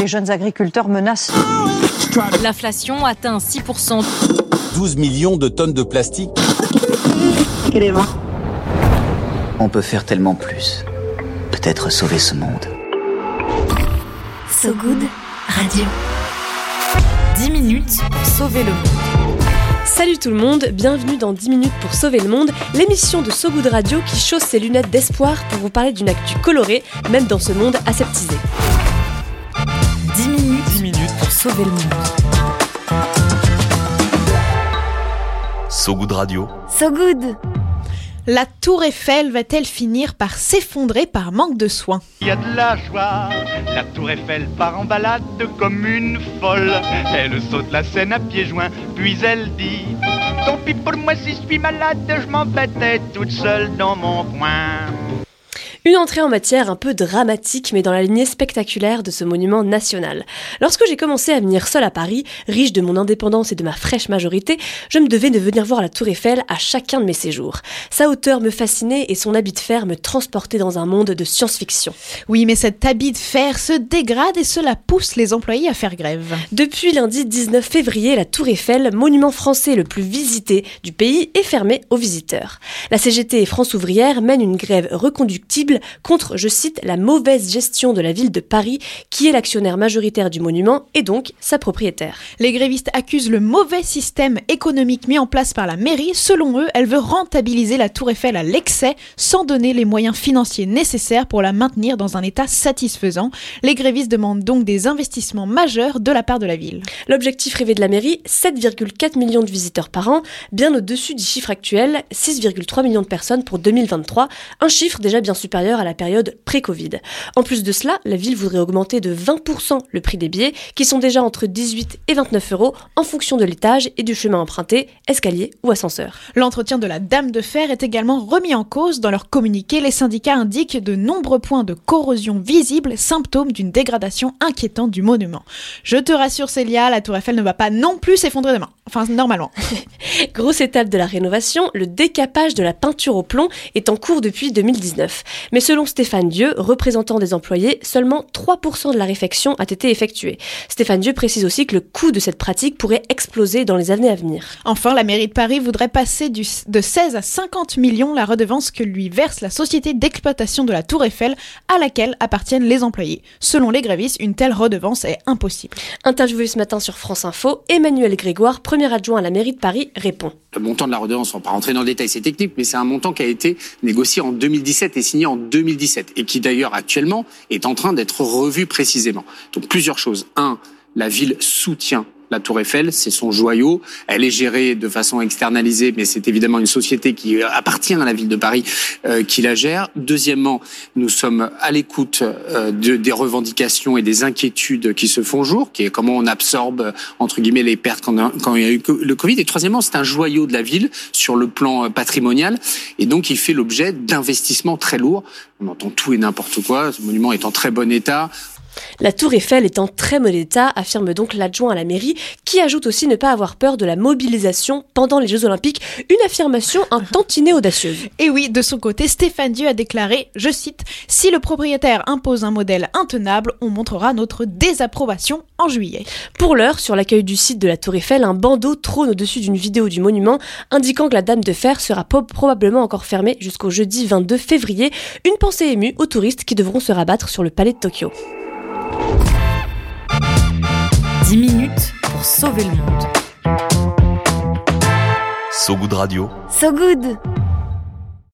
Les jeunes agriculteurs menacent. L'inflation atteint 6%. 12 millions de tonnes de plastique. On peut faire tellement plus. Peut-être sauver ce monde. So Good Radio. 10 minutes pour sauver le monde. Salut tout le monde, bienvenue dans 10 minutes pour sauver le monde, l'émission de So Good Radio qui chausse ses lunettes d'espoir pour vous parler d'une actu colorée, même dans ce monde aseptisé. Sauver le monde. So Good Radio. So Good La tour Eiffel va-t-elle finir par s'effondrer par manque de soins? Il y a de la joie, la tour Eiffel part en balade comme une folle. Elle saute la scène à pieds joints, puis elle dit Tant pis pour moi si je suis malade, je m'embêtais toute seule dans mon coin. Une entrée en matière un peu dramatique, mais dans la lignée spectaculaire de ce monument national. Lorsque j'ai commencé à venir seule à Paris, riche de mon indépendance et de ma fraîche majorité, je me devais de venir voir la Tour Eiffel à chacun de mes séjours. Sa hauteur me fascinait et son habit de fer me transportait dans un monde de science-fiction. Oui, mais cet habit de fer se dégrade et cela pousse les employés à faire grève. Depuis lundi 19 février, la Tour Eiffel, monument français le plus visité du pays, est fermée aux visiteurs. La CGT et France Ouvrière mènent une grève reconductible contre, je cite, la mauvaise gestion de la ville de Paris, qui est l'actionnaire majoritaire du monument et donc sa propriétaire. Les grévistes accusent le mauvais système économique mis en place par la mairie. Selon eux, elle veut rentabiliser la tour Eiffel à l'excès sans donner les moyens financiers nécessaires pour la maintenir dans un état satisfaisant. Les grévistes demandent donc des investissements majeurs de la part de la ville. L'objectif rêvé de la mairie, 7,4 millions de visiteurs par an, bien au-dessus du chiffre actuel, 6,3 millions de personnes pour 2023, un chiffre déjà bien supérieur à la période pré-Covid. En plus de cela, la ville voudrait augmenter de 20% le prix des billets, qui sont déjà entre 18 et 29 euros en fonction de l'étage et du chemin emprunté, escalier ou ascenseur. L'entretien de la Dame de Fer est également remis en cause. Dans leur communiqué, les syndicats indiquent de nombreux points de corrosion visibles, symptômes d'une dégradation inquiétante du monument. Je te rassure Célia, la tour Eiffel ne va pas non plus s'effondrer demain. Enfin, normalement. Grosse étape de la rénovation, le décapage de la peinture au plomb est en cours depuis 2019. Mais selon Stéphane Dieu, représentant des employés, seulement 3% de la réfection a été effectuée. Stéphane Dieu précise aussi que le coût de cette pratique pourrait exploser dans les années à venir. Enfin, la mairie de Paris voudrait passer du- de 16 à 50 millions la redevance que lui verse la société d'exploitation de la Tour Eiffel à laquelle appartiennent les employés. Selon les grévistes, une telle redevance est impossible. Interviewé ce matin sur France Info, Emmanuel Grégoire, premier adjoint à la mairie de Paris, répond. Le montant de la redevance, on va pas rentrer dans le détail, c'est technique, mais c'est un montant qui a été négocié en 2017 et signé en 2017 et qui d'ailleurs actuellement est en train d'être revu précisément. Donc plusieurs choses. Un, la ville soutient la Tour Eiffel, c'est son joyau. Elle est gérée de façon externalisée, mais c'est évidemment une société qui appartient à la ville de Paris euh, qui la gère. Deuxièmement, nous sommes à l'écoute euh, de- des revendications et des inquiétudes qui se font jour, qui est comment on absorbe entre guillemets les pertes quand, quand il y a eu le Covid. Et troisièmement, c'est un joyau de la ville sur le plan euh, patrimonial, et donc il fait l'objet d'investissements très lourds. On entend tout et n'importe quoi. Ce monument est en très bon état. La tour Eiffel est en très mauvais état, affirme donc l'adjoint à la mairie, qui ajoute aussi ne pas avoir peur de la mobilisation pendant les Jeux Olympiques, une affirmation un tantinet audacieuse. Et oui, de son côté, Stéphane Dieu a déclaré, je cite, Si le propriétaire impose un modèle intenable, on montrera notre désapprobation en juillet. Pour l'heure, sur l'accueil du site de la Tour Eiffel, un bandeau trône au-dessus d'une vidéo du monument indiquant que la Dame de Fer sera probablement encore fermée jusqu'au jeudi 22 février. Une pensée émue aux touristes qui devront se rabattre sur le palais de Tokyo. 10 minutes pour sauver le monde. So Good Radio. So Good